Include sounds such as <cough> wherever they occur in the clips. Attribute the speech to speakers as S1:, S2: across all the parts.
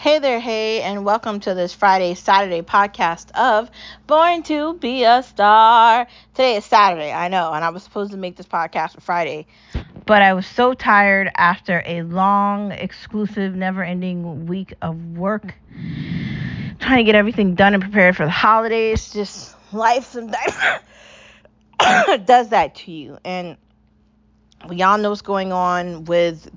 S1: Hey there, hey, and welcome to this Friday, Saturday podcast of Born to Be a Star. Today is Saturday, I know, and I was supposed to make this podcast for Friday, but I was so tired after a long, exclusive, never ending week of work, trying to get everything done and prepared for the holidays. Just life sometimes <coughs> does that to you, and we all know what's going on with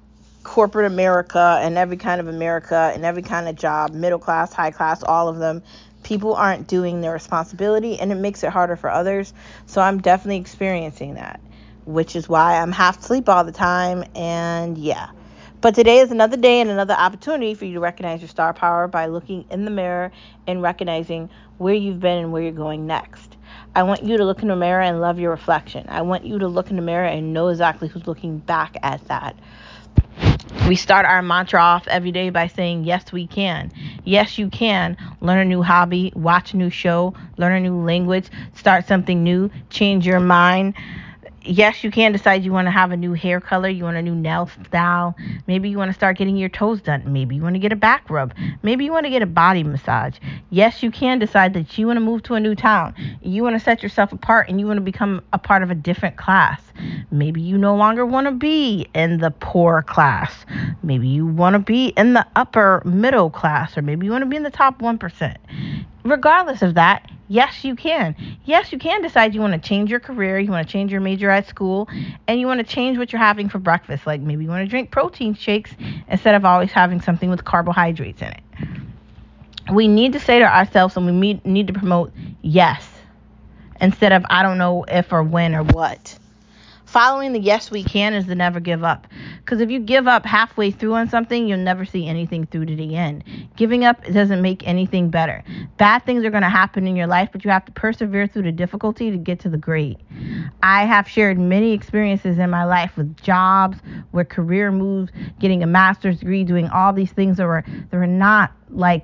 S1: corporate America and every kind of America and every kind of job, middle class, high class, all of them, people aren't doing their responsibility and it makes it harder for others. So I'm definitely experiencing that, which is why I'm half asleep all the time. And yeah. But today is another day and another opportunity for you to recognize your star power by looking in the mirror and recognizing where you've been and where you're going next. I want you to look in the mirror and love your reflection. I want you to look in the mirror and know exactly who's looking back at that. We start our mantra off every day by saying, Yes, we can. Yes, you can. Learn a new hobby, watch a new show, learn a new language, start something new, change your mind yes, you can decide you want to have a new hair color, you want a new nail style. Maybe you want to start getting your toes done. Maybe you want to get a back rub. Maybe you want to get a body massage. Yes, you can decide that you want to move to a new town. You want to set yourself apart and you want to become a part of a different class. Maybe you no longer want to be in the poor class. Maybe you want to be in the upper middle class, or maybe you want to be in the top 1%. Regardless of that, Yes, you can. Yes, you can decide you want to change your career, you want to change your major at school, and you want to change what you're having for breakfast. Like maybe you want to drink protein shakes instead of always having something with carbohydrates in it. We need to say to ourselves and we need to promote yes instead of I don't know if or when or what. Following the yes we can is to never give up. Because if you give up halfway through on something, you'll never see anything through to the end. Giving up doesn't make anything better. Bad things are going to happen in your life, but you have to persevere through the difficulty to get to the great. I have shared many experiences in my life with jobs, with career moves, getting a master's degree, doing all these things that were that were not like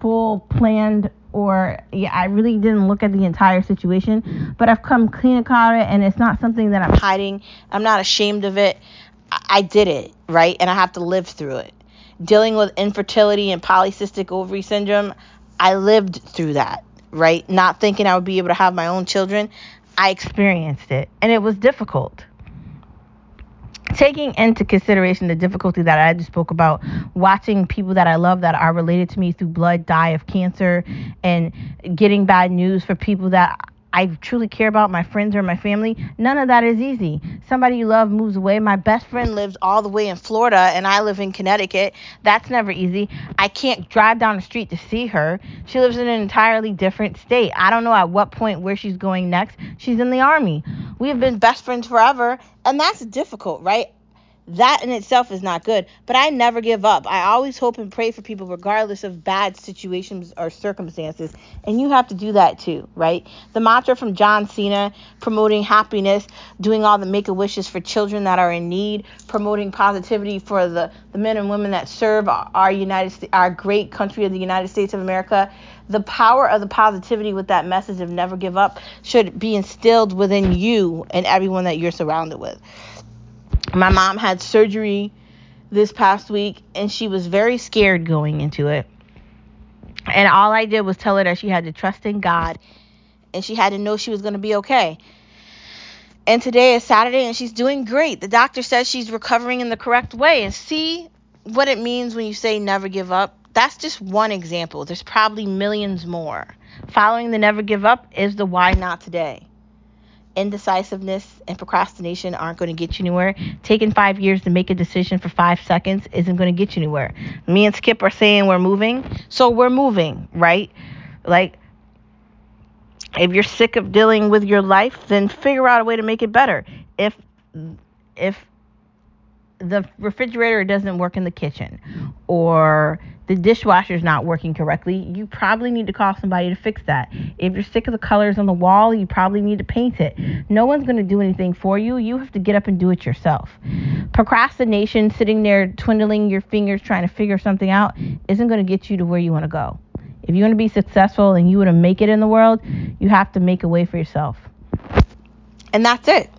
S1: full planned or yeah, I really didn't look at the entire situation, but I've come clean about it and it's not something that I'm hiding. I'm not ashamed of it. I, I did it, right? And I have to live through it. Dealing with infertility and polycystic ovary syndrome, I lived through that, right? Not thinking I would be able to have my own children. I experienced it and it was difficult taking into consideration the difficulty that I just spoke about, watching people that I love that are related to me through blood die of cancer, and getting bad news for people that I truly care about, my friends or my family, none of that is easy. Somebody you love moves away. My best friend lives all the way in Florida and I live in Connecticut. That's never easy. I can't drive down the street to see her. She lives in an entirely different state. I don't know at what point where she's going next. She's in the army. We have been best friends forever, and that's difficult, right? That in itself is not good. But I never give up. I always hope and pray for people, regardless of bad situations or circumstances. And you have to do that too, right? The mantra from John Cena promoting happiness, doing all the make a wishes for children that are in need, promoting positivity for the, the men and women that serve our United our great country of the United States of America. The power of the positivity with that message of never give up should be instilled within you and everyone that you're surrounded with. My mom had surgery this past week and she was very scared going into it. And all I did was tell her that she had to trust in God and she had to know she was going to be okay. And today is Saturday and she's doing great. The doctor says she's recovering in the correct way. And see what it means when you say never give up. That's just one example. There's probably millions more. Following the never give up is the why not today indecisiveness and procrastination aren't going to get you anywhere. Taking five years to make a decision for five seconds isn't going to get you anywhere. Me and Skip are saying we're moving, so we're moving, right? Like, if you're sick of dealing with your life, then figure out a way to make it better. If if the refrigerator doesn't work in the kitchen or the dishwasher's not working correctly, you probably need to call somebody to fix that. If you're sick of the colors on the wall, you probably need to paint it. No one's going to do anything for you. You have to get up and do it yourself. Procrastination, sitting there twiddling your fingers trying to figure something out, isn't going to get you to where you want to go. If you want to be successful and you want to make it in the world, you have to make a way for yourself. And that's it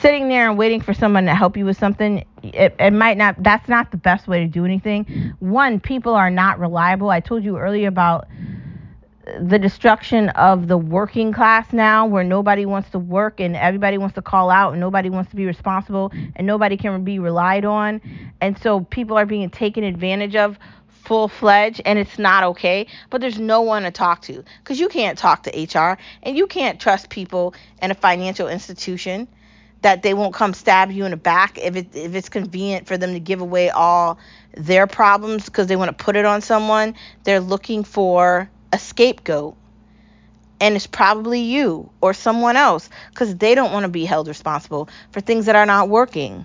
S1: sitting there and waiting for someone to help you with something it, it might not that's not the best way to do anything. One people are not reliable. I told you earlier about the destruction of the working class now where nobody wants to work and everybody wants to call out and nobody wants to be responsible and nobody can be relied on. And so people are being taken advantage of full fledged and it's not okay. But there's no one to talk to because you can't talk to hr and you can't trust people in a financial institution that they won't come stab you in the back if it if it's convenient for them to give away all their problems because they want to put it on someone. They're looking for a scapegoat. And it's probably you or someone else because they don't want to be held responsible for things that are not working.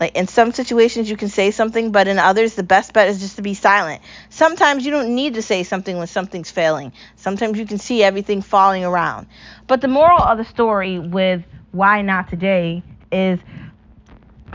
S1: Like in some situations, you can say something, but in others, the best bet is just to be silent. Sometimes you don't need to say something when something's failing. Sometimes you can see everything falling around. But the moral of the story with why not today is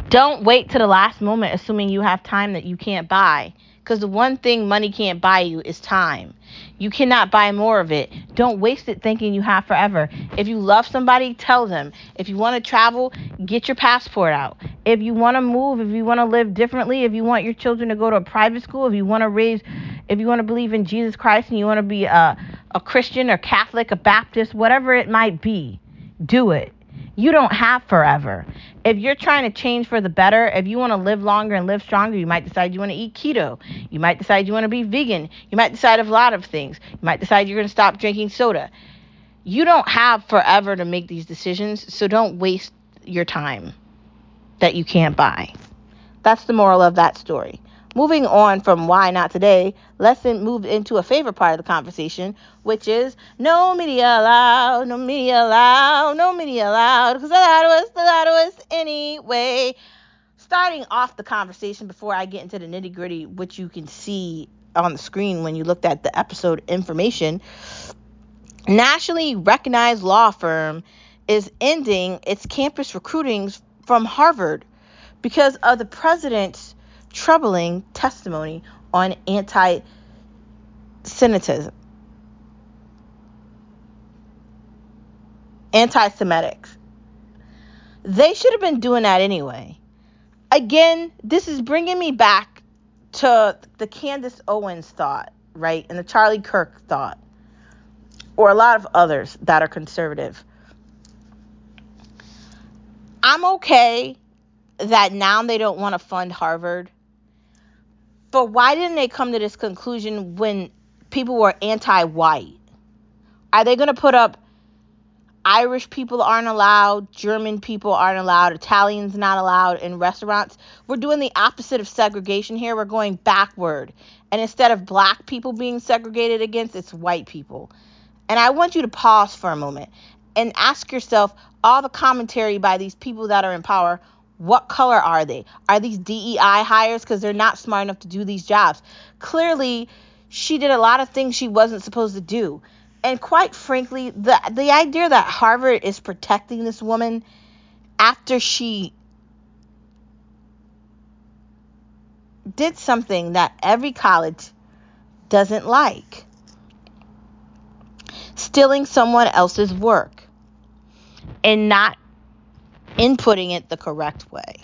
S1: don't wait to the last moment assuming you have time that you can't buy because the one thing money can't buy you is time. You cannot buy more of it. Don't waste it thinking you have forever. If you love somebody, tell them. If you want to travel, get your passport out. If you want to move, if you want to live differently, if you want your children to go to a private school, if you want to raise, if you want to believe in Jesus Christ and you want to be a, a Christian or Catholic, a Baptist, whatever it might be, do it you don't have forever. If you're trying to change for the better, if you want to live longer and live stronger, you might decide you want to eat keto. You might decide you want to be vegan. You might decide a lot of things. You might decide you're going to stop drinking soda. You don't have forever to make these decisions, so don't waste your time that you can't buy. That's the moral of that story. Moving on from why not today, let's move into a favorite part of the conversation, which is no media allowed, no media allowed, no media allowed, because to us, to us anyway. Starting off the conversation before I get into the nitty gritty, which you can see on the screen when you looked at the episode information, nationally recognized law firm is ending its campus recruitings from Harvard because of the president's troubling testimony on anti Semitism, anti Semitics. They should have been doing that anyway. Again, this is bringing me back to the Candace Owens thought, right? And the Charlie Kirk thought, or a lot of others that are conservative. I'm okay that now they don't want to fund Harvard but why didn't they come to this conclusion when people were anti white? Are they going to put up Irish people aren't allowed, German people aren't allowed, Italians not allowed in restaurants? We're doing the opposite of segregation here. We're going backward. And instead of black people being segregated against, it's white people. And I want you to pause for a moment and ask yourself all the commentary by these people that are in power what color are they? Are these DEI hires? Because they're not smart enough to do these jobs. Clearly, she did a lot of things she wasn't supposed to do. And quite frankly, the the idea that Harvard is protecting this woman after she did something that every college doesn't like stealing someone else's work and not inputting it the correct way.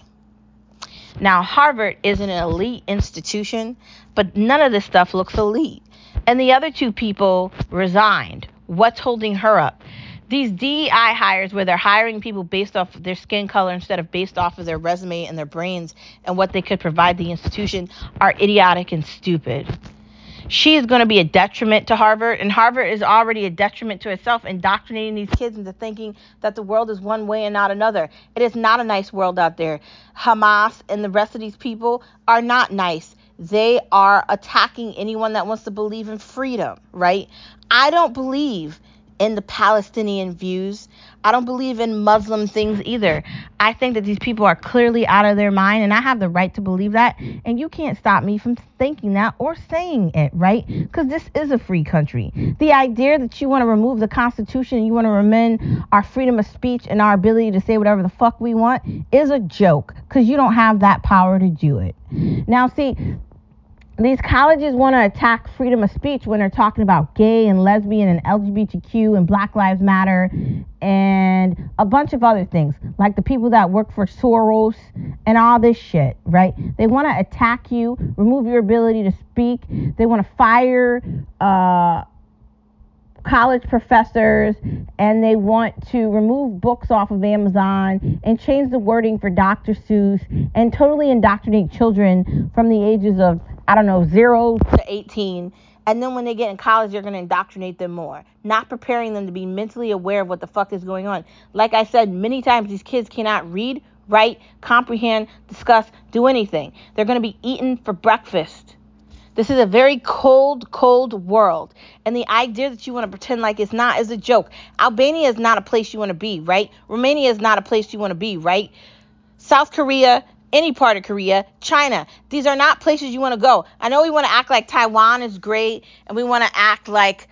S1: Now, Harvard is an elite institution, but none of this stuff looks elite. And the other two people resigned. What's holding her up? These DEI hires, where they're hiring people based off of their skin color instead of based off of their resume and their brains and what they could provide the institution, are idiotic and stupid she is going to be a detriment to Harvard, and Harvard is already a detriment to itself, indoctrinating these kids into thinking that the world is one way and not another. It is not a nice world out there. Hamas and the rest of these people are not nice. They are attacking anyone that wants to believe in freedom, right? I don't believe in the Palestinian views. I don't believe in Muslim things either. I think that these people are clearly out of their mind, and I have the right to believe that. And you can't stop me from thinking that or saying it, right? Because this is a free country. The idea that you want to remove the Constitution, you want to amend our freedom of speech and our ability to say whatever the fuck we want is a joke because you don't have that power to do it. Now, see, these colleges want to attack freedom of speech when they're talking about gay and lesbian and LGBTQ and Black Lives Matter and a bunch of other things, like the people that work for Soros and all this shit, right? They want to attack you, remove your ability to speak. They want to fire uh, college professors and they want to remove books off of Amazon and change the wording for Dr. Seuss and totally indoctrinate children from the ages of, I don't know, 0 to 18. And then when they get in college, they're going to indoctrinate them more, not preparing them to be mentally aware of what the fuck is going on. Like I said many times, these kids cannot read, write, comprehend, discuss, do anything. They're going to be eaten for breakfast. This is a very cold, cold world. And the idea that you want to pretend like it's not is a joke. Albania is not a place you want to be, right? Romania is not a place you want to be, right? South Korea, any part of Korea, China. These are not places you want to go. I know we want to act like Taiwan is great and we want to act like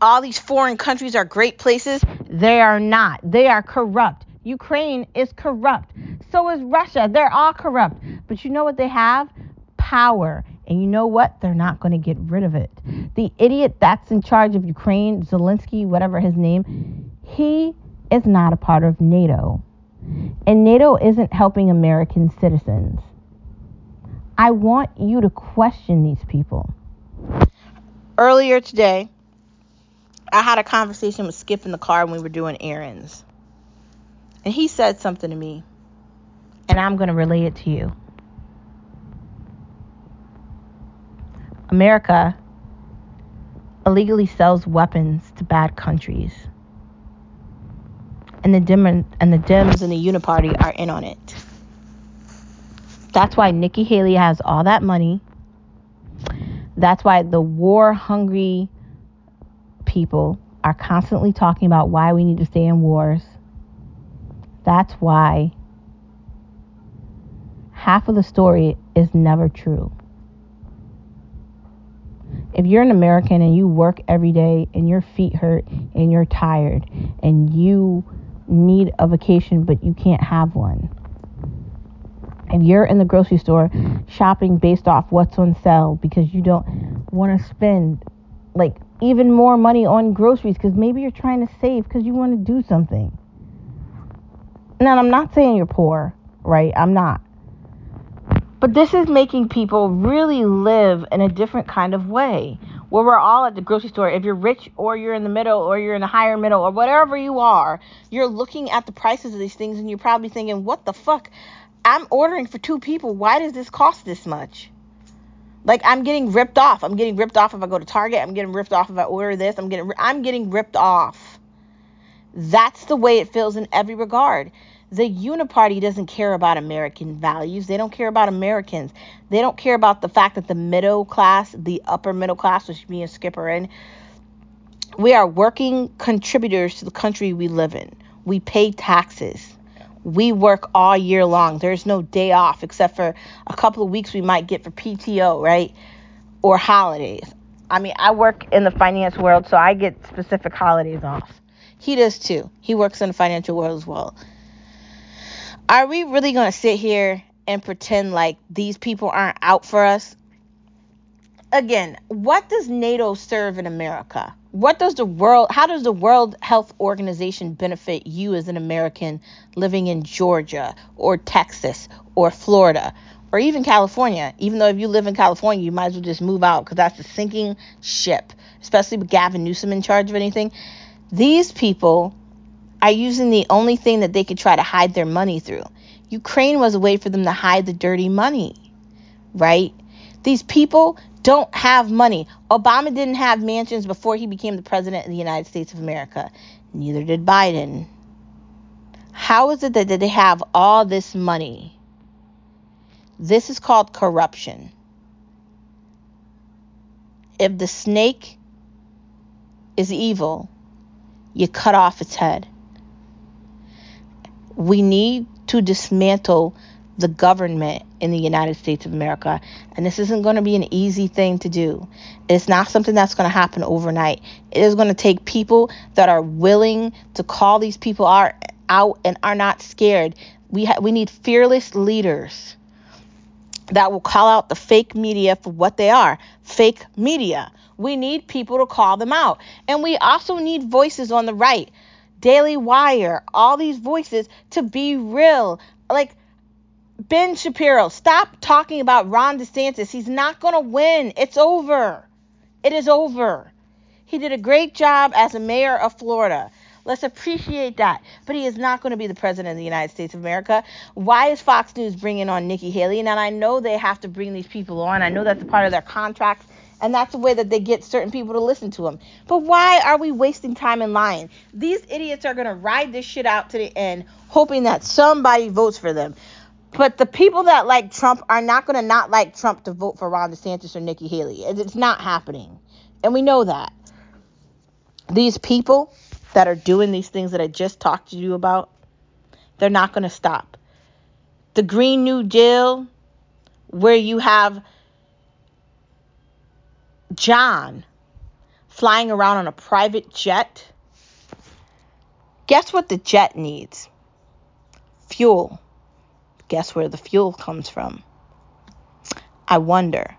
S1: all these foreign countries are great places. They are not. They are corrupt. Ukraine is corrupt. So is Russia. They're all corrupt. But you know what they have? Power. And you know what? They're not going to get rid of it. The idiot that's in charge of Ukraine, Zelensky, whatever his name, he is not a part of NATO. And NATO isn't helping American citizens. I want you to question these people. Earlier today, I had a conversation with Skip in the car when we were doing errands. And he said something to me, and I'm going to relay it to you. America illegally sells weapons to bad countries. And the Dim and the Dems and the Uniparty are in on it. That's why Nikki Haley has all that money. That's why the war hungry people are constantly talking about why we need to stay in wars. That's why half of the story is never true if you're an American and you work every day and your feet hurt and you're tired and you need a vacation but you can't have one, if you're in the grocery store shopping based off what's on sale because you don't want to spend like even more money on groceries because maybe you're trying to save because you want to do something. Now, I'm not saying you're poor, right? I'm not. But this is making people really live in a different kind of way where we're all at the grocery store. If you're rich or you're in the middle or you're in the higher middle or whatever you are, you're looking at the prices of these things and you're probably thinking, what the fuck? I'm ordering for two people. Why does this cost this much? Like I'm getting ripped off. I'm getting ripped off if I go to Target. I'm getting ripped off if I order this. I'm getting I'm getting ripped off. That's the way it feels in every regard. The Uniparty doesn't care about American values. They don't care about Americans. They don't care about the fact that the middle class, the upper middle class, which me and Skipper in, we are working contributors to the country we live in. We pay taxes. We work all year long. There's no day off except for a couple of weeks we might get for PTO, right? Or holidays. I mean, I work in the finance world, so I get specific holidays off. He does too. He works in the financial world as well. Are we really going to sit here and pretend like these people aren't out for us? Again, what does NATO serve in America? What does the world how does the World Health Organization benefit you as an American living in Georgia or Texas or Florida or even California? Even though if you live in California, you might as well just move out because that's a sinking ship, especially with Gavin Newsom in charge of anything. These people are using the only thing that they could try to hide their money through. Ukraine was a way for them to hide the dirty money, right? These people don't have money. Obama didn't have mansions before he became the president of the United States of America. Neither did Biden. How is it that they have all this money? This is called corruption. If the snake is evil, you cut off its head. We need to dismantle the government in the United States of America. And this isn't going to be an easy thing to do. It's not something that's going to happen overnight. It is going to take people that are willing to call these people out and are not scared. We ha- we need fearless leaders. that will call out the fake media for what they are fake media. We need people to call them out. And we also need voices on the right. Daily Wire, all these voices to be real. Like Ben Shapiro, stop talking about Ron DeSantis. He's not going to win. It's over. It is over. He did a great job as a mayor of Florida. Let's appreciate that. But he is not going to be the president of the United States of America. Why is Fox News bringing on Nikki Haley? And I know they have to bring these people on. I know that's a part of their contracts. And that's the way that they get certain people to listen to them. But why are we wasting time and lying? These idiots are going to ride this shit out to the end, hoping that somebody votes for them. But the people that like Trump are not going to not like Trump to vote for Ron DeSantis or Nikki Haley. It's not happening. And we know that. These people that are doing these things that I just talked to you about, they're not going to stop. The Green New Deal, where you have John flying around on a private jet. Guess what the jet needs? Fuel. Guess where the fuel comes from? I wonder.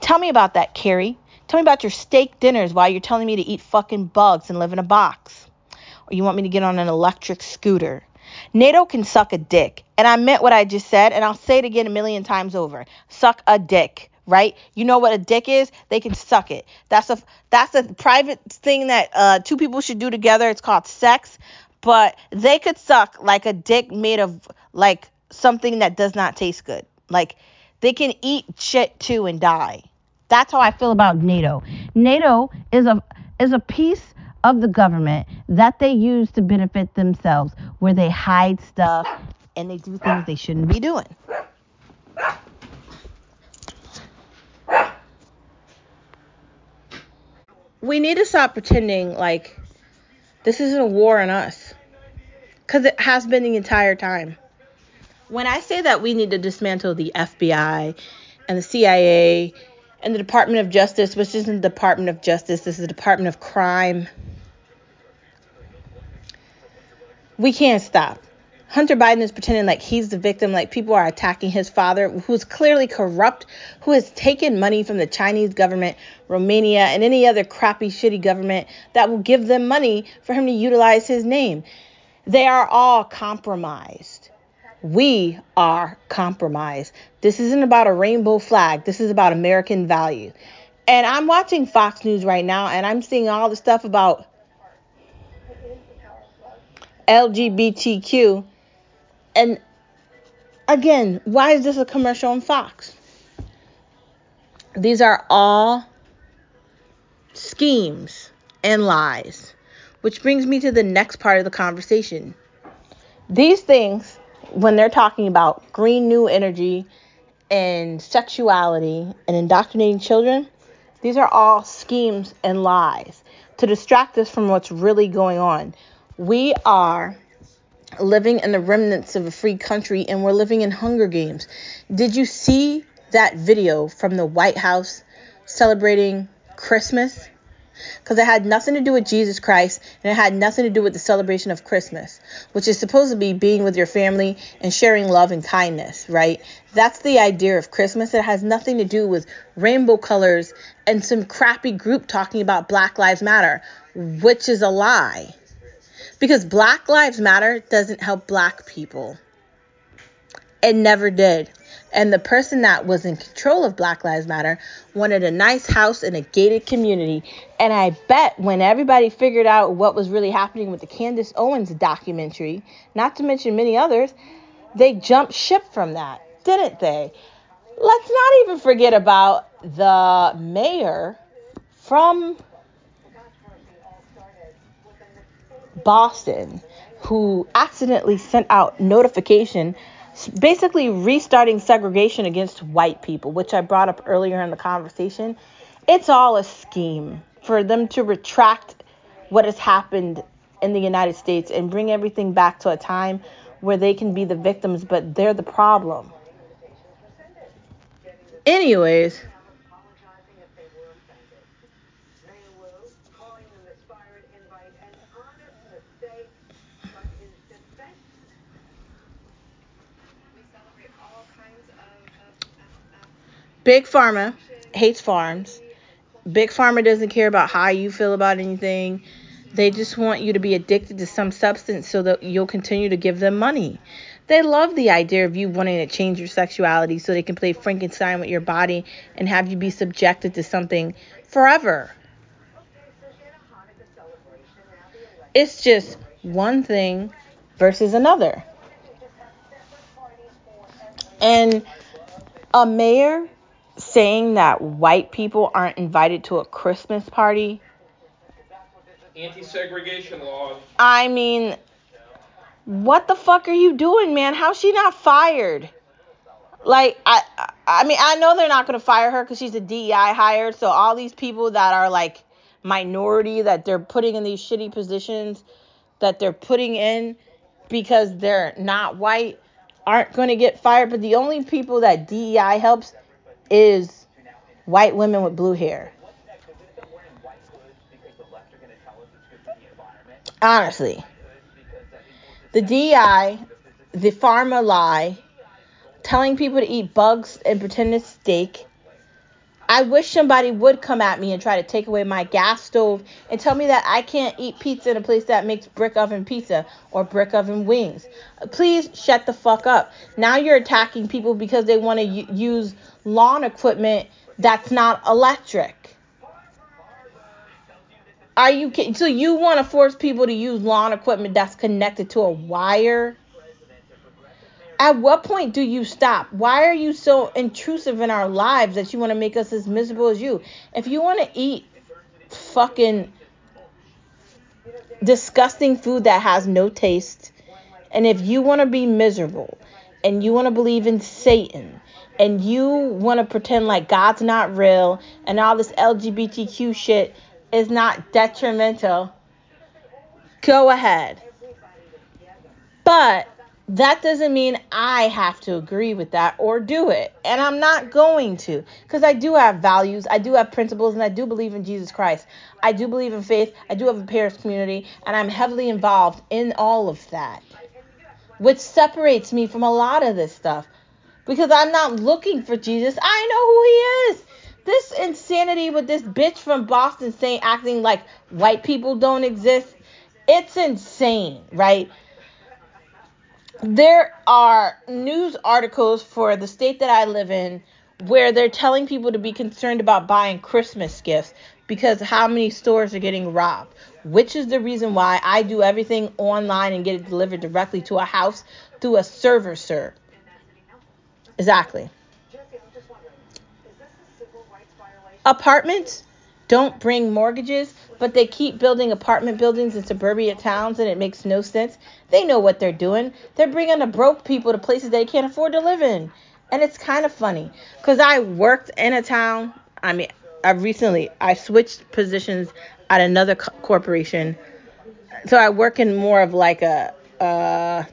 S1: Tell me about that, Kerry. Tell me about your steak dinners while you're telling me to eat fucking bugs and live in a box. Or you want me to get on an electric scooter. NATO can suck a dick. And I meant what I just said, and I'll say it again a million times over. Suck a dick, right? You know what a dick is? They can suck it. That's a that's a private thing that uh, two people should do together. It's called sex. But they could suck like a dick made of like something that does not taste good. Like they can eat shit too and die. That's how I feel about NATO. NATO is a is a piece of the government that they use to benefit themselves, where they hide stuff and they do things they shouldn't be doing. We need to stop pretending like this isn't a war on us. Because it has been the entire time. When I say that we need to dismantle the FBI and the CIA and the Department of Justice, which isn't the Department of Justice, this is the Department of Crime. We can't stop. Hunter Biden is pretending like he's the victim, like people are attacking his father, who's clearly corrupt, who has taken money from the Chinese government, Romania, and any other crappy, shitty government that will give them money for him to utilize his name. They are all compromised. We are compromised. This isn't about a rainbow flag. This is about American value. And I'm watching Fox News right now and I'm seeing all the stuff about LGBTQ. And again, why is this a commercial on Fox? These are all schemes and lies. Which brings me to the next part of the conversation. These things when they're talking about green new energy and sexuality and indoctrinating children, these are all schemes and lies to distract us from what's really going on. We are living in the remnants of a free country and we're living in Hunger Games. Did you see that video from the White House celebrating Christmas? because it had nothing to do with Jesus Christ and it had nothing to do with the celebration of Christmas, which is supposed to be being with your family and sharing love and kindness, right? That's the idea of Christmas. It has nothing to do with rainbow colors and some crappy group talking about Black Lives Matter, which is a lie. Because Black Lives Matter doesn't help black people. It never did. And the person that was in control of Black Lives Matter wanted a nice house in a gated community. And I bet when everybody figured out what was really happening with the Candace Owens documentary, not to mention many others, they jumped ship from that, didn't they? Let's not even forget about the mayor from Boston who accidentally sent out notification basically restarting segregation against white people, which I brought up earlier in the conversation. It's all a scheme for them to retract what has happened in the United States and bring everything back to a time where they can be the victims, but they're the problem. Anyways, Big Pharma hates farms. Big Pharma doesn't care about how you feel about anything. They just want you to be addicted to some substance so that you'll continue to give them money. They love the idea of you wanting to change your sexuality so they can play Frankenstein with your body and have you be subjected to something forever. It's just one thing versus another. And a mayor saying that white people aren't invited to a Christmas party.
S2: Anti-segregation laws.
S1: I mean, what the fuck are you doing, man? How's she not fired? Like, I, I mean, I know they're not gonna fire her because she's a DEI hire. So all these people that are like minority that they're putting in these shitty positions that they're putting in because they're not white aren't gonna get fired. But the only people that DEI helps is white women with blue hair. Honestly. The DI, the pharma lie, telling people to eat bugs and pretend it's steak. I wish somebody would come at me and try to take away my gas stove and tell me that I can't eat pizza in a place that makes brick oven pizza or brick oven wings. Please shut the fuck up. Now you're attacking people because they want to use lawn equipment that's not electric. Are you kidding? So you want to force people to use lawn equipment that's connected to a wire? At what point do you stop? Why are you so intrusive in our lives that you want to make us as miserable as you? If you want to eat fucking disgusting food that has no taste, and if you want to be miserable and you want to believe in Satan and you want to pretend like God's not real and all this LGBTQ shit is not detrimental, go ahead. But that doesn't mean I have to agree with that or do it. And I'm not going to because I do have values, I do have principles, and I do believe in Jesus Christ. I do believe in faith, I do have a parish community, and I'm heavily involved in all of that, which separates me from a lot of this stuff because I'm not looking for Jesus. I know who he is. This insanity with this bitch from Boston saying acting like white people don't exist. It's insane, right? There are news articles for the state that I live in where they're telling people to be concerned about buying Christmas gifts because how many stores are getting robbed, which is the reason why I do everything online and get it delivered directly to a house through a server, sir. Exactly. Apartments don't bring mortgages, but they keep building apartment buildings in suburbia towns and it makes no sense. They know what they're doing. They're bringing the broke people to places they can't afford to live in. And it's kind of funny because I worked in a town. I mean, I recently I switched positions at another co- corporation. So I work in more of like a, a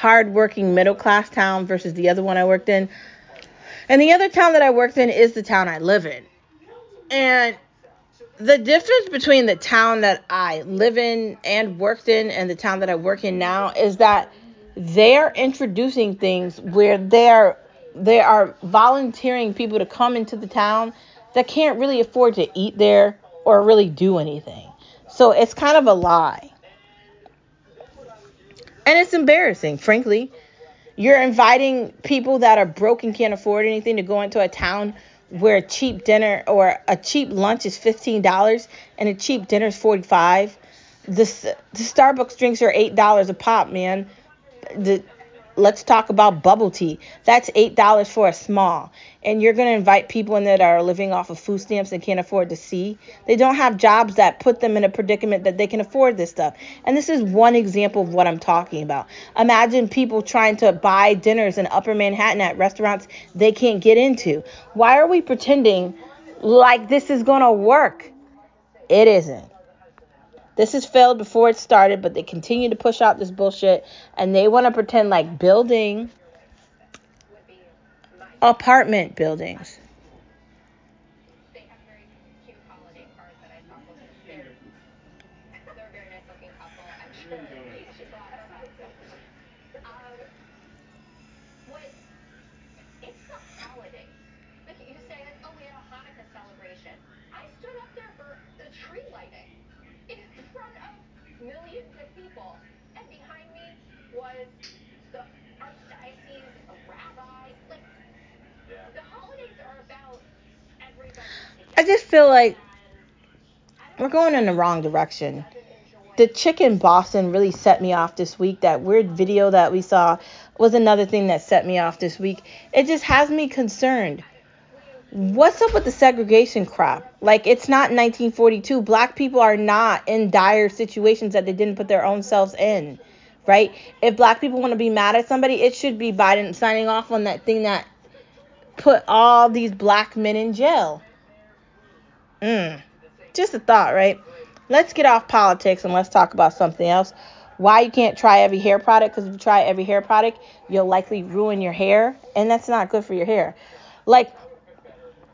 S1: hard-working middle class town versus the other one I worked in. And the other town that I worked in is the town I live in. And the difference between the town that I live in and worked in and the town that I work in now is that they're introducing things where they're they are volunteering people to come into the town that can't really afford to eat there or really do anything. So it's kind of a lie. And it's embarrassing, frankly. You're inviting people that are broke and can't afford anything to go into a town where a cheap dinner or a cheap lunch is $15 and a cheap dinner is 45 the, the starbucks drinks are $8 a pop man the let's talk about bubble tea. That's $8 for a small. And you're going to invite people in that are living off of food stamps and can't afford to see. They don't have jobs that put them in a predicament that they can afford this stuff. And this is one example of what I'm talking about. Imagine people trying to buy dinners in upper Manhattan at restaurants they can't get into. Why are we pretending like this is going to work? It isn't. This has failed before it started, but they continue to push out this bullshit and they want to pretend like building apartment buildings. I just feel like we're going in the wrong direction. The chick in Boston really set me off this week. That weird video that we saw was another thing that set me off this week. It just has me concerned. What's up with the segregation crap? Like, it's not 1942. Black people are not in dire situations that they didn't put their own selves in, right? If black people want to be mad at somebody, it should be Biden signing off on that thing that put all these black men in jail. Mm. Just a thought, right? Let's get off politics and let's talk about something else. Why you can't try every hair product? Because if you try every hair product, you'll likely ruin your hair, and that's not good for your hair. Like,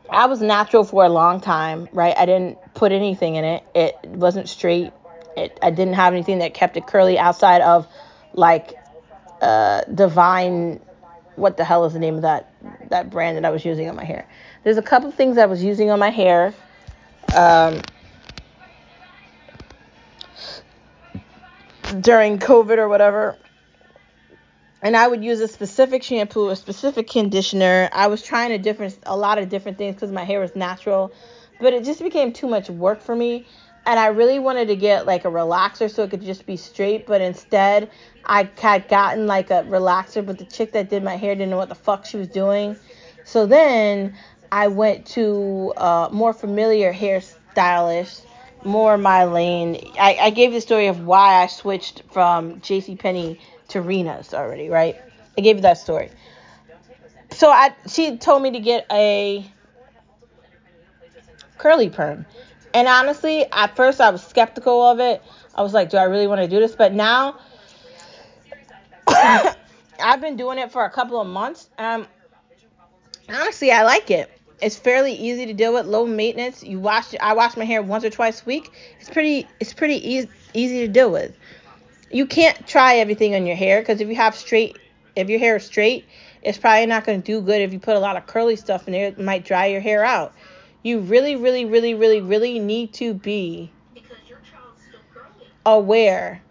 S1: I was natural for a long time, right? I didn't put anything in it. It wasn't straight. It, I didn't have anything that kept it curly outside of like uh, divine what the hell is the name of that that brand that I was using on my hair. There's a couple things I was using on my hair. Um, during COVID or whatever. And I would use a specific shampoo, a specific conditioner. I was trying a different, a lot of different things because my hair was natural, but it just became too much work for me. And I really wanted to get like a relaxer so it could just be straight, but instead I had gotten like a relaxer, but the chick that did my hair didn't know what the fuck she was doing. So then I went to a more familiar hairstylist more my lane. I, I gave the story of why I switched from JCPenney to Rena's already, right? I gave you that story. So I she told me to get a curly perm. And honestly, at first I was skeptical of it. I was like, do I really want to do this? But now <coughs> I've been doing it for a couple of months. Um honestly, I like it. It's fairly easy to deal with, low maintenance. You wash I wash my hair once or twice a week. It's pretty it's pretty easy easy to deal with. You can't try everything on your hair because if you have straight if your hair is straight, it's probably not going to do good if you put a lot of curly stuff in there. It might dry your hair out. You really really really really really need to be aware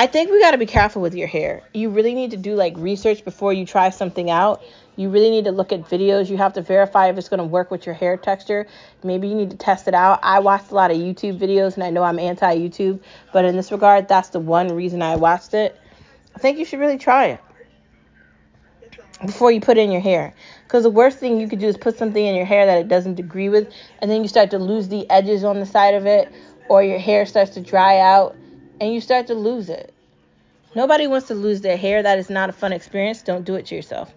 S1: I think we got to be careful with your hair. You really need to do like research before you try something out. You really need to look at videos. You have to verify if it's going to work with your hair texture. Maybe you need to test it out. I watched a lot of YouTube videos and I know I'm anti YouTube, but in this regard, that's the one reason I watched it. I think you should really try it before you put in your hair. Because the worst thing you could do is put something in your hair that it doesn't agree with, and then you start to lose the edges on the side of it, or your hair starts to dry out and you start to lose it. Nobody wants to lose their hair. That is not a fun experience. Don't do it to yourself.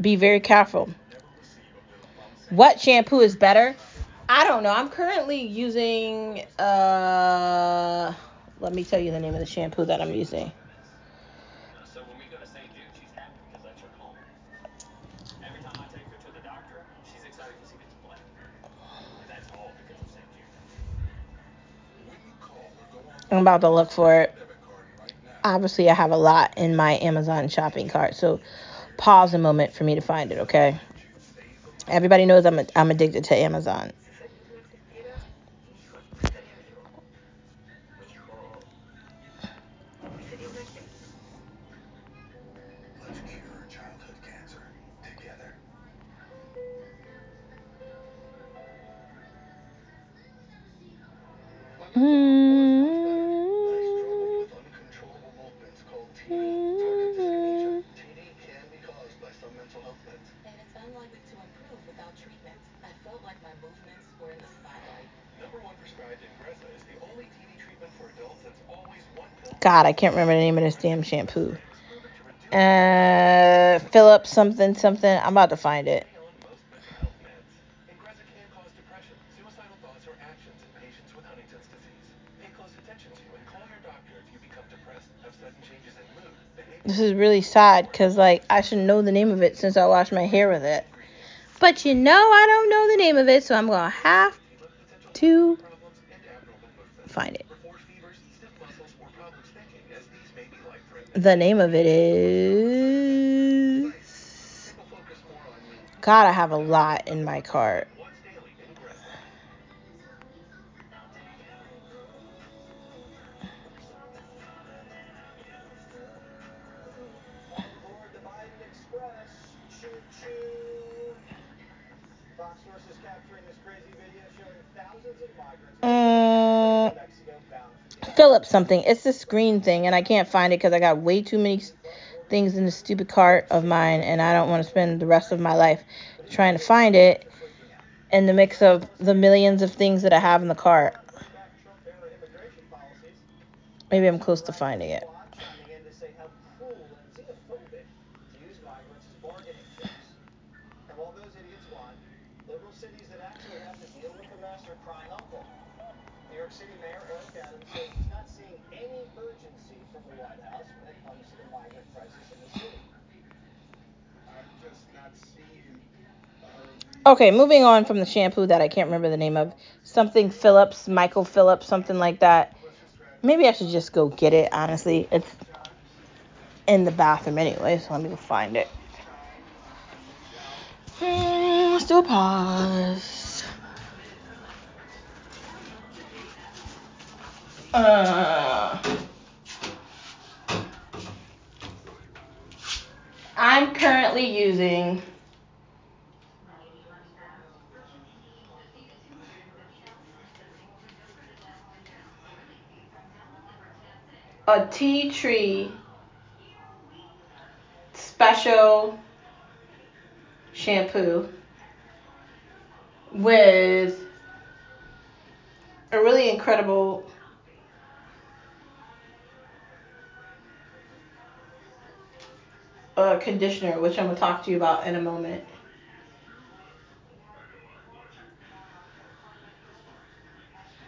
S1: Be very careful. What shampoo is better? I don't know. I'm currently using uh let me tell you the name of the shampoo that I'm using. I'm about to look for it. Obviously, I have a lot in my Amazon shopping cart, so pause a moment for me to find it, okay? Everybody knows I'm, a, I'm addicted to Amazon. I can't remember the name of this damn shampoo. Uh, Philip something something. I'm about to find it. This is really sad because like I should know the name of it since I washed my hair with it. But you know I don't know the name of it, so I'm gonna have to find it. The name of it is. God, I have a lot in my cart. Phillips something. It's the screen thing, and I can't find it because I got way too many things in the stupid cart of mine, and I don't want to spend the rest of my life trying to find it in the mix of the millions of things that I have in the cart. Maybe I'm close to finding it. Okay, moving on from the shampoo that I can't remember the name of. Something Phillips, Michael Phillips, something like that. Maybe I should just go get it, honestly. It's in the bathroom anyway, so let me go find it. Hmm, Let's pause. Uh, I'm currently using a tea tree special shampoo with a really incredible uh, conditioner, which I'm gonna talk to you about in a moment.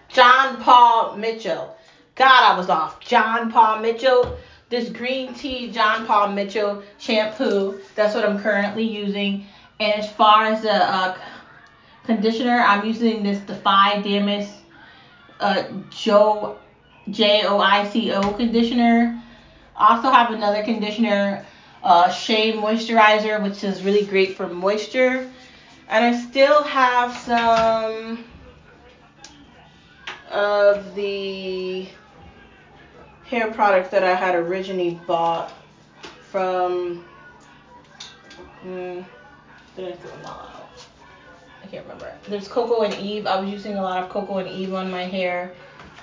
S1: John Paul Mitchell. God, I was off. John Paul Mitchell. This green tea John Paul Mitchell shampoo. That's what I'm currently using. And as far as the uh, conditioner, I'm using this Defy Damage uh, Joe J O I C O conditioner. I also have another conditioner, uh, Shea Moisturizer, which is really great for moisture. And I still have some of the hair products that I had originally bought from. Mm, I? I can't remember. There's Coco and Eve. I was using a lot of Coco and Eve on my hair.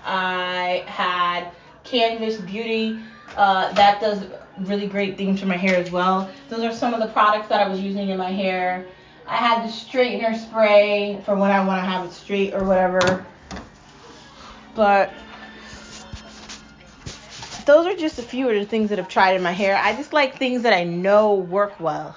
S1: I had Canvas Beauty. Uh, that does really great things for my hair as well. Those are some of the products that I was using in my hair. I had the straightener spray for when I want to have it straight or whatever. But those are just a few of the things that I've tried in my hair. I just like things that I know work well.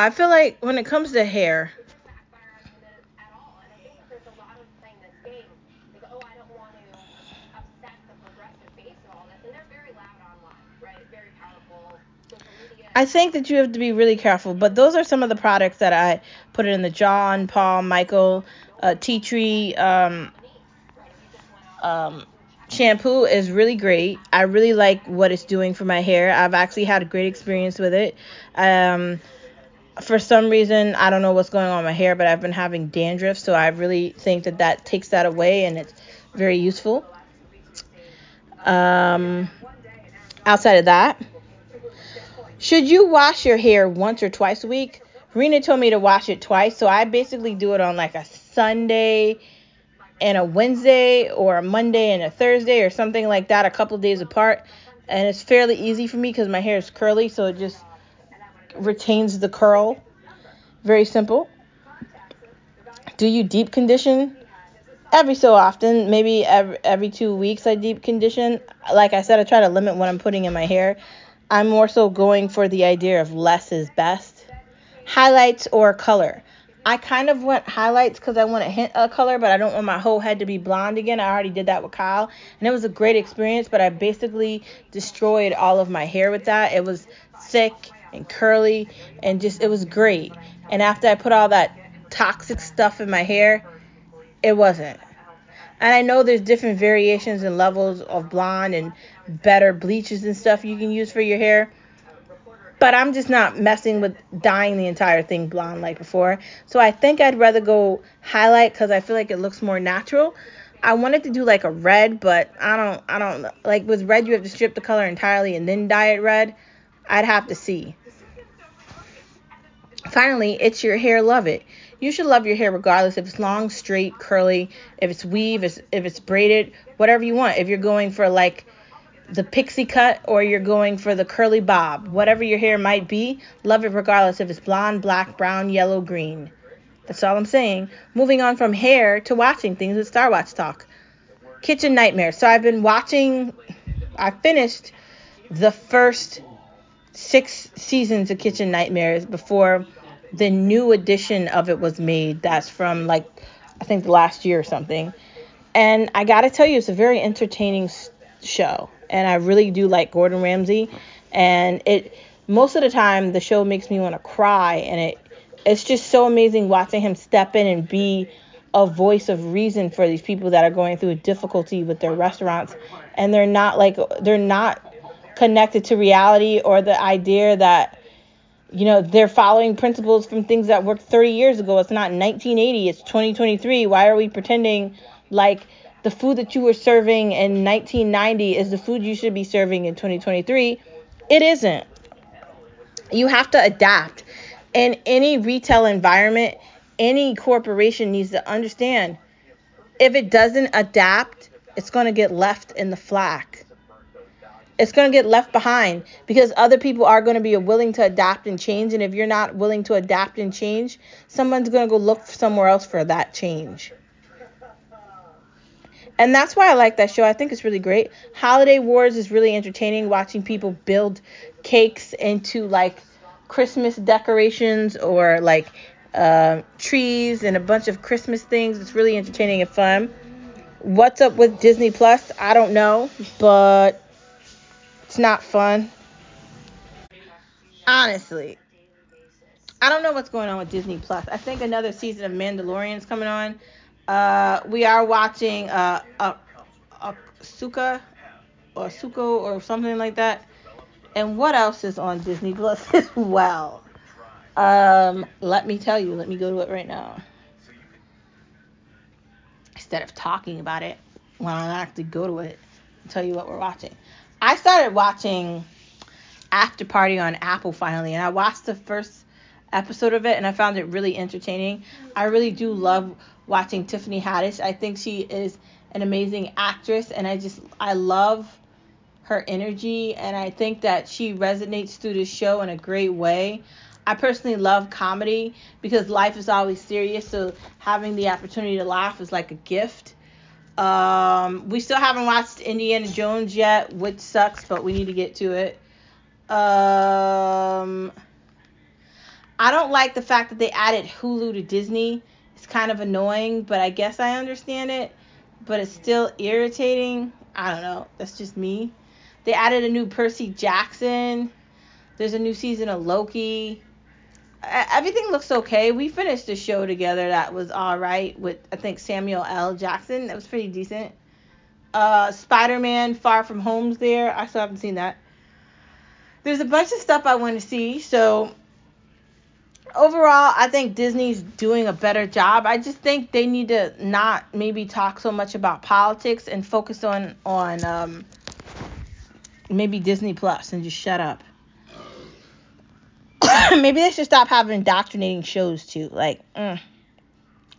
S1: I feel like when it comes to hair, I think that you have to be really careful. But those are some of the products that I put in the John Paul Michael uh, tea tree um, um, shampoo is really great. I really like what it's doing for my hair. I've actually had a great experience with it. Um, for some reason, I don't know what's going on with my hair, but I've been having dandruff, so I really think that that takes that away and it's very useful. Um, outside of that, should you wash your hair once or twice a week? Rena told me to wash it twice, so I basically do it on like a Sunday and a Wednesday or a Monday and a Thursday or something like that, a couple days apart. And it's fairly easy for me because my hair is curly, so it just retains the curl. Very simple. Do you deep condition every so often, maybe every, every two weeks, I deep condition. Like I said, I try to limit what I'm putting in my hair. I'm more so going for the idea of less is best. Highlights or color. I kind of went highlights because I want to hint a color, but I don't want my whole head to be blonde again. I already did that with Kyle, and it was a great experience, but I basically destroyed all of my hair with that. It was thick and curly, and just, it was great. And after I put all that toxic stuff in my hair, it wasn't. And I know there's different variations and levels of blonde and better bleaches and stuff you can use for your hair. But I'm just not messing with dyeing the entire thing blonde like before. So I think I'd rather go highlight because I feel like it looks more natural. I wanted to do like a red, but I don't I don't like with red you have to strip the color entirely and then dye it red. I'd have to see. Finally, it's your hair, love it. You should love your hair regardless if it's long, straight, curly, if it's weave, if it's braided, whatever you want. If you're going for like the pixie cut or you're going for the curly bob, whatever your hair might be, love it regardless if it's blonde, black, brown, yellow, green. That's all I'm saying. Moving on from hair to watching things with Star Watch Talk. Kitchen Nightmares. So I've been watching, I finished the first six seasons of Kitchen Nightmares before the new edition of it was made. That's from like, I think the last year or something. And I gotta tell you, it's a very entertaining show and I really do like Gordon Ramsay. And it most of the time the show makes me want to cry, and it it's just so amazing watching him step in and be a voice of reason for these people that are going through difficulty with their restaurants, and they're not like they're not connected to reality or the idea that you know they're following principles from things that worked 30 years ago it's not 1980 it's 2023 why are we pretending like the food that you were serving in 1990 is the food you should be serving in 2023. It isn't. You have to adapt. In any retail environment, any corporation needs to understand if it doesn't adapt, it's going to get left in the flack. It's going to get left behind because other people are going to be willing to adapt and change. And if you're not willing to adapt and change, someone's going to go look somewhere else for that change. And that's why I like that show. I think it's really great. Holiday Wars is really entertaining watching people build cakes into like Christmas decorations or like uh, trees and a bunch of Christmas things. It's really entertaining and fun. What's up with Disney Plus? I don't know, but not fun. Honestly, I don't know what's going on with Disney Plus. I think another season of Mandalorian is coming on. Uh, we are watching uh, Suka or Suko or something like that. And what else is on Disney Plus <laughs> as well? Um, let me tell you. Let me go to it right now. Instead of talking about it, why don't I actually go to it and tell you what we're watching? I started watching After Party on Apple finally, and I watched the first episode of it and I found it really entertaining. I really do love watching Tiffany Haddish. I think she is an amazing actress and I just I love her energy and I think that she resonates through the show in a great way. I personally love comedy because life is always serious, so having the opportunity to laugh is like a gift. Um, we still haven't watched Indiana Jones yet, which sucks, but we need to get to it. Um, I don't like the fact that they added Hulu to Disney It's kind of annoying, but I guess I understand it. But it's still irritating. I don't know. That's just me. They added a new Percy Jackson. There's a new season of Loki. Everything looks okay. We finished the show together that was all right with I think Samuel L. Jackson. That was pretty decent. Uh, Spider-Man: Far From Home's there. I still haven't seen that. There's a bunch of stuff I want to see, so overall, I think Disney's doing a better job. I just think they need to not maybe talk so much about politics and focus on on um, maybe Disney Plus and just shut up. <laughs> maybe they should stop having indoctrinating shows too. Like, mm.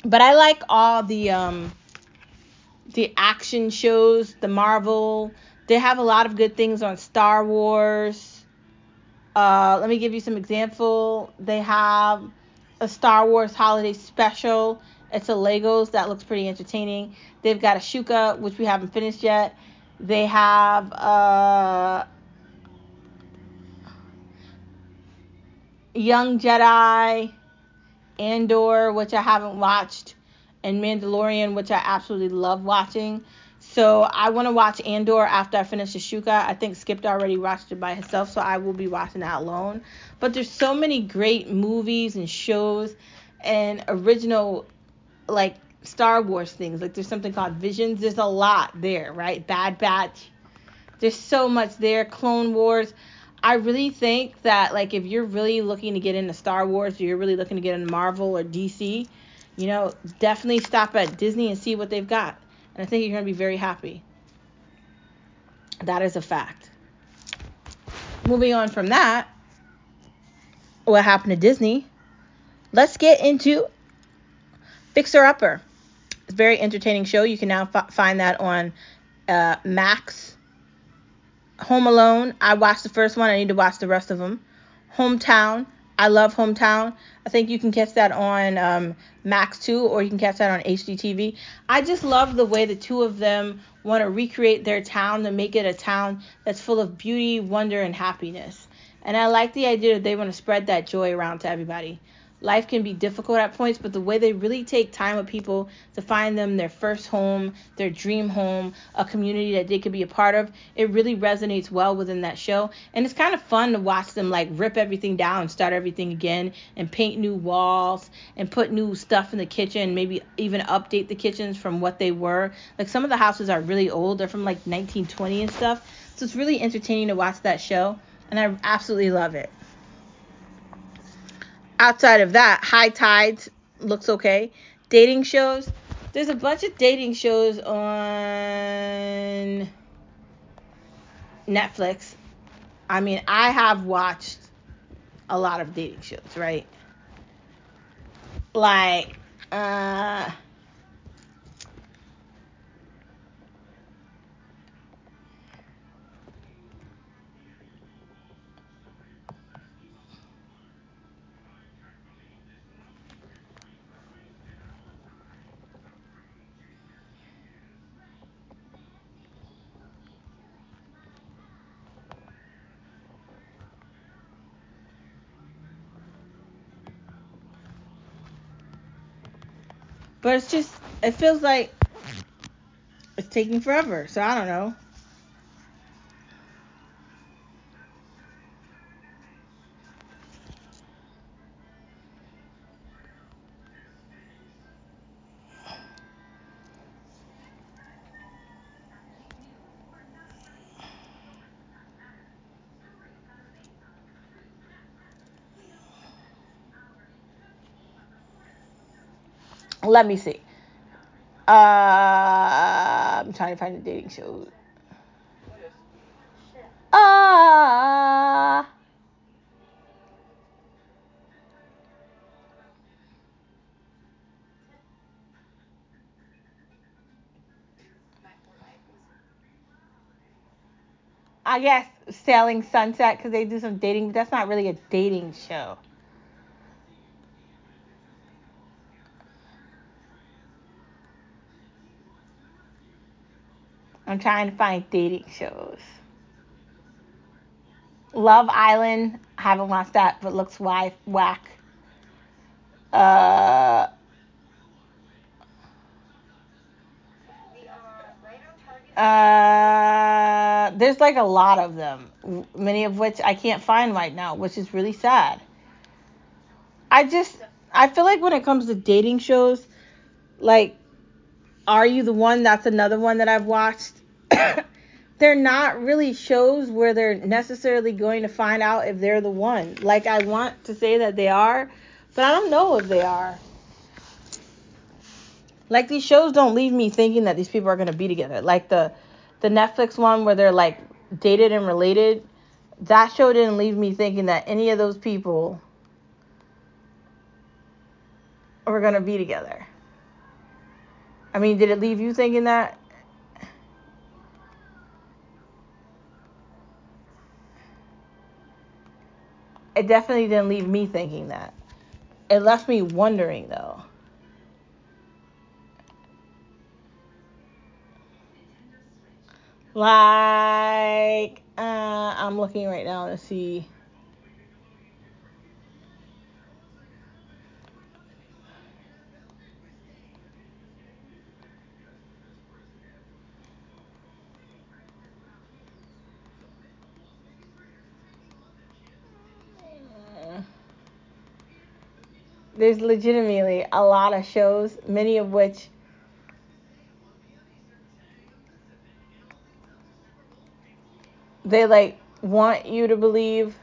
S1: but I like all the um the action shows, the Marvel. They have a lot of good things on Star Wars. Uh, let me give you some example. They have a Star Wars holiday special, It's a Legos that looks pretty entertaining. They've got Ahsoka, which we haven't finished yet. They have uh, Young Jedi, Andor, which I haven't watched, and Mandalorian, which I absolutely love watching. So I want to watch Andor after I finish Ahsoka. I think Skip already watched it by himself, so I will be watching that alone. But there's so many great movies and shows and original like Star Wars things. Like there's something called Visions. There's a lot there, right? Bad Batch. There's so much there. Clone Wars. I really think that like if you're really looking to get into Star Wars, or you're really looking to get into Marvel or DC, you know, definitely stop at Disney and see what they've got. And I think you're going to be very happy. That is a fact. Moving on from that, what happened to Disney? Let's get into Fixer Upper. It's a very entertaining show. You can now f- find that on uh, Max. Home Alone. I watched the first one. I need to watch the rest of them. Hometown. I love Hometown. I think you can catch that on um, Max 2 or you can catch that on HGTV. I just love the way the two of them want to recreate their town to make it a town that's full of beauty, wonder, and happiness. And I like the idea that they want to spread that joy around to everybody life can be difficult at points, but the way they really take time with people to find them their first home, their dream home, a community that they could be a part of, it really resonates well within that show. And it's kind of fun to watch them like rip everything down start everything again and paint new walls and put new stuff in the kitchen, maybe even update the kitchens from what they were. Like some of the houses are really old, they're from like 1920 and stuff. So it's really entertaining to watch that show, and I absolutely love it outside of that, High Tides looks okay. Dating shows. There's a bunch of dating shows on Netflix. I mean, I have watched a lot of dating shows, right? Like, uh, But it's just, it feels like it's taking forever. So I don't know. Let me see. Uh, I'm trying to find the dating show. Ah. Uh, I guess Selling Sunset because they do some dating, but that's not really a dating show. I'm trying to find dating shows. Love Island, I haven't watched that, but looks whack. Uh, uh, there's like a lot of them, many of which I can't find right now, which is really sad. I just, I feel like when it comes to dating shows, like, Are You the One? That's another one that I've watched. <laughs> they're not really shows where they're necessarily going to find out if they're the one. Like I want to say that they are, but I don't know if they are. Like these shows don't leave me thinking that these people are going to be together. Like the the Netflix one where they're like dated and related, that show didn't leave me thinking that any of those people were going to be together. I mean, did it leave you thinking that? it definitely didn't leave me thinking that. It left me wondering though. Like, uh, I'm looking right now to see There's legitimately a lot of shows, many of which they like want you to believe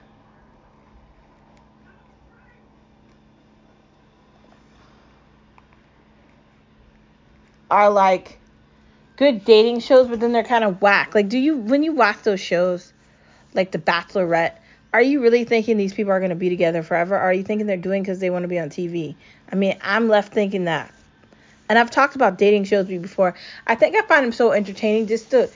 S1: are like good dating shows, but then they're kind of whack. Like, do you when you watch those shows, like The Bachelorette, are you really thinking these people are going to be together forever? Or are you thinking they're doing because they want to be on TV? I mean, I'm left thinking that. And I've talked about dating shows before. I think I find them so entertaining just the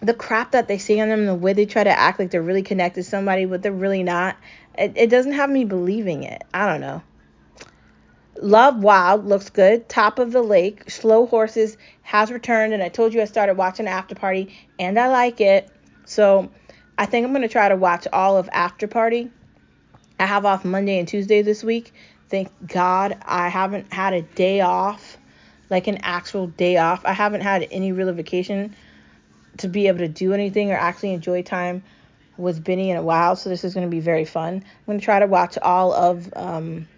S1: the crap that they say on them the way they try to act like they're really connected to somebody, but they're really not. It, it doesn't have me believing it. I don't know. Love Wild looks good. Top of the Lake, Slow Horses has returned, and I told you I started watching After Party, and I like it. So I think I'm gonna try to watch all of After Party. I have off Monday and Tuesday this week. Thank God I haven't had a day off, like an actual day off. I haven't had any real vacation to be able to do anything or actually enjoy time with Benny in a while. So this is going to be very fun. I'm going to try to watch all of um,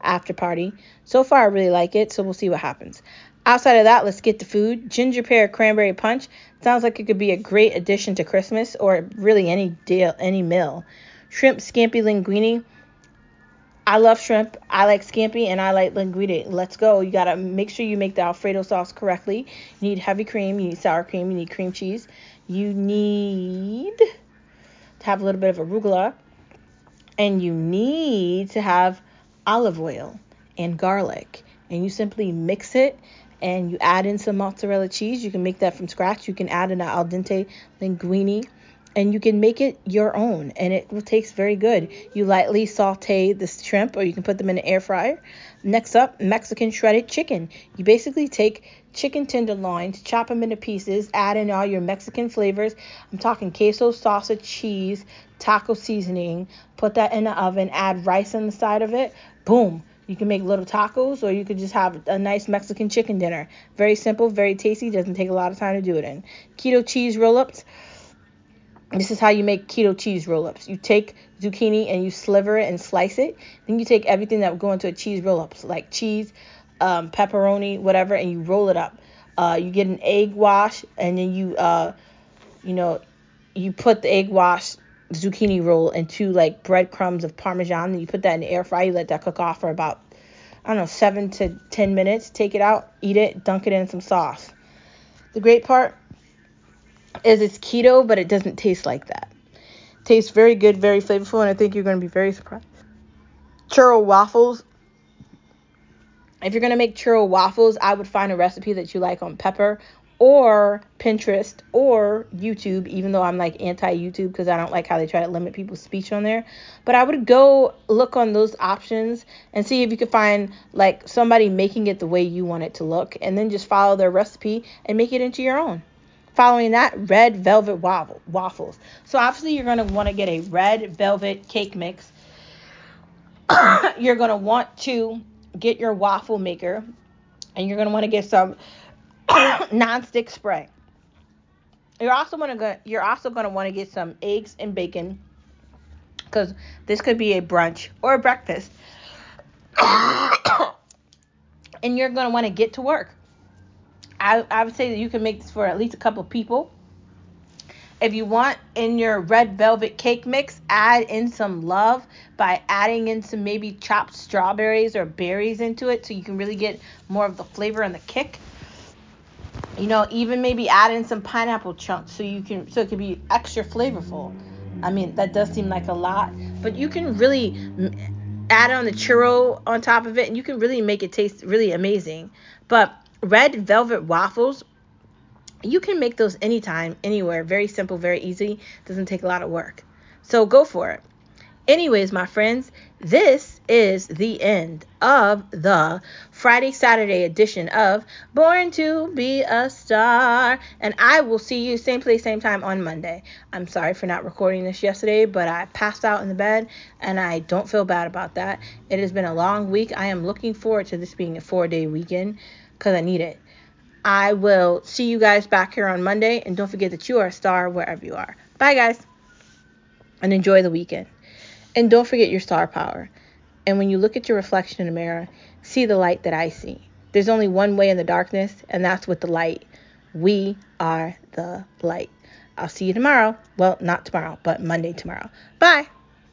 S1: After Party. So far, I really like it. So we'll see what happens. Outside of that, let's get the food. Ginger pear cranberry punch sounds like it could be a great addition to Christmas or really any deal, any meal. Shrimp scampi linguine. I love shrimp. I like scampi and I like linguine. Let's go. You gotta make sure you make the Alfredo sauce correctly. You need heavy cream. You need sour cream. You need cream cheese. You need to have a little bit of arugula, and you need to have olive oil and garlic. And you simply mix it and you add in some mozzarella cheese. You can make that from scratch. You can add in an al dente linguine and you can make it your own and it will taste very good. You lightly saute the shrimp or you can put them in an air fryer. Next up, Mexican shredded chicken. You basically take chicken tenderloins, chop them into pieces, add in all your Mexican flavors. I'm talking queso, salsa, cheese, taco seasoning. Put that in the oven, add rice on the side of it. Boom. You can make little tacos or you could just have a nice Mexican chicken dinner. Very simple, very tasty, doesn't take a lot of time to do it in. Keto cheese roll ups this is how you make keto cheese roll ups. You take zucchini and you sliver it and slice it. Then you take everything that would go into a cheese roll up, so like cheese, um, pepperoni, whatever, and you roll it up. Uh, you get an egg wash and then you, uh, you know, you put the egg wash zucchini roll and two like breadcrumbs of parmesan. And you put that in the air fryer. You let that cook off for about, I don't know, seven to ten minutes. Take it out, eat it, dunk it in some sauce. The great part is it's keto, but it doesn't taste like that. tastes very good, very flavorful, and I think you're going to be very surprised. Churro waffles. If you're going to make churro waffles, I would find a recipe that you like on Pepper or Pinterest or YouTube, even though I'm like anti YouTube because I don't like how they try to limit people's speech on there. But I would go look on those options and see if you could find like somebody making it the way you want it to look and then just follow their recipe and make it into your own. Following that, red velvet waffle, waffles. So obviously you're going to want to get a red velvet cake mix. <coughs> you're going to want to get your waffle maker and you're going to want to get some <coughs> non-stick spray. You're also to go, you're also to want to get some eggs and bacon cuz this could be a brunch or a breakfast. <coughs> and you're to want to get to work. I, I would say that you can make this for at least a couple people. If you want in your red velvet cake mix, add in some love by adding in some maybe chopped strawberries or berries into it so you can really get more of the flavor and the kick. You know, even maybe add in some pineapple chunks so you can so it can be extra flavorful. I mean, that does seem like a lot, but you can really add on the churro on top of it and you can really make it taste really amazing. But red velvet waffles you can make those anytime anywhere very simple very easy doesn't take a lot of work so go for it Anyways, my friends, this is the end of the Friday Saturday edition of Born to Be a Star. And I will see you same place, same time on Monday. I'm sorry for not recording this yesterday, but I passed out in the bed and I don't feel bad about that. It has been a long week. I am looking forward to this being a four day weekend because I need it. I will see you guys back here on Monday. And don't forget that you are a star wherever you are. Bye, guys. And enjoy the weekend. And don't forget your star power. And when you look at your reflection in the mirror, see the light that I see. There's only one way in the darkness, and that's with the light. We are the light. I'll see you tomorrow. Well, not tomorrow, but Monday tomorrow. Bye.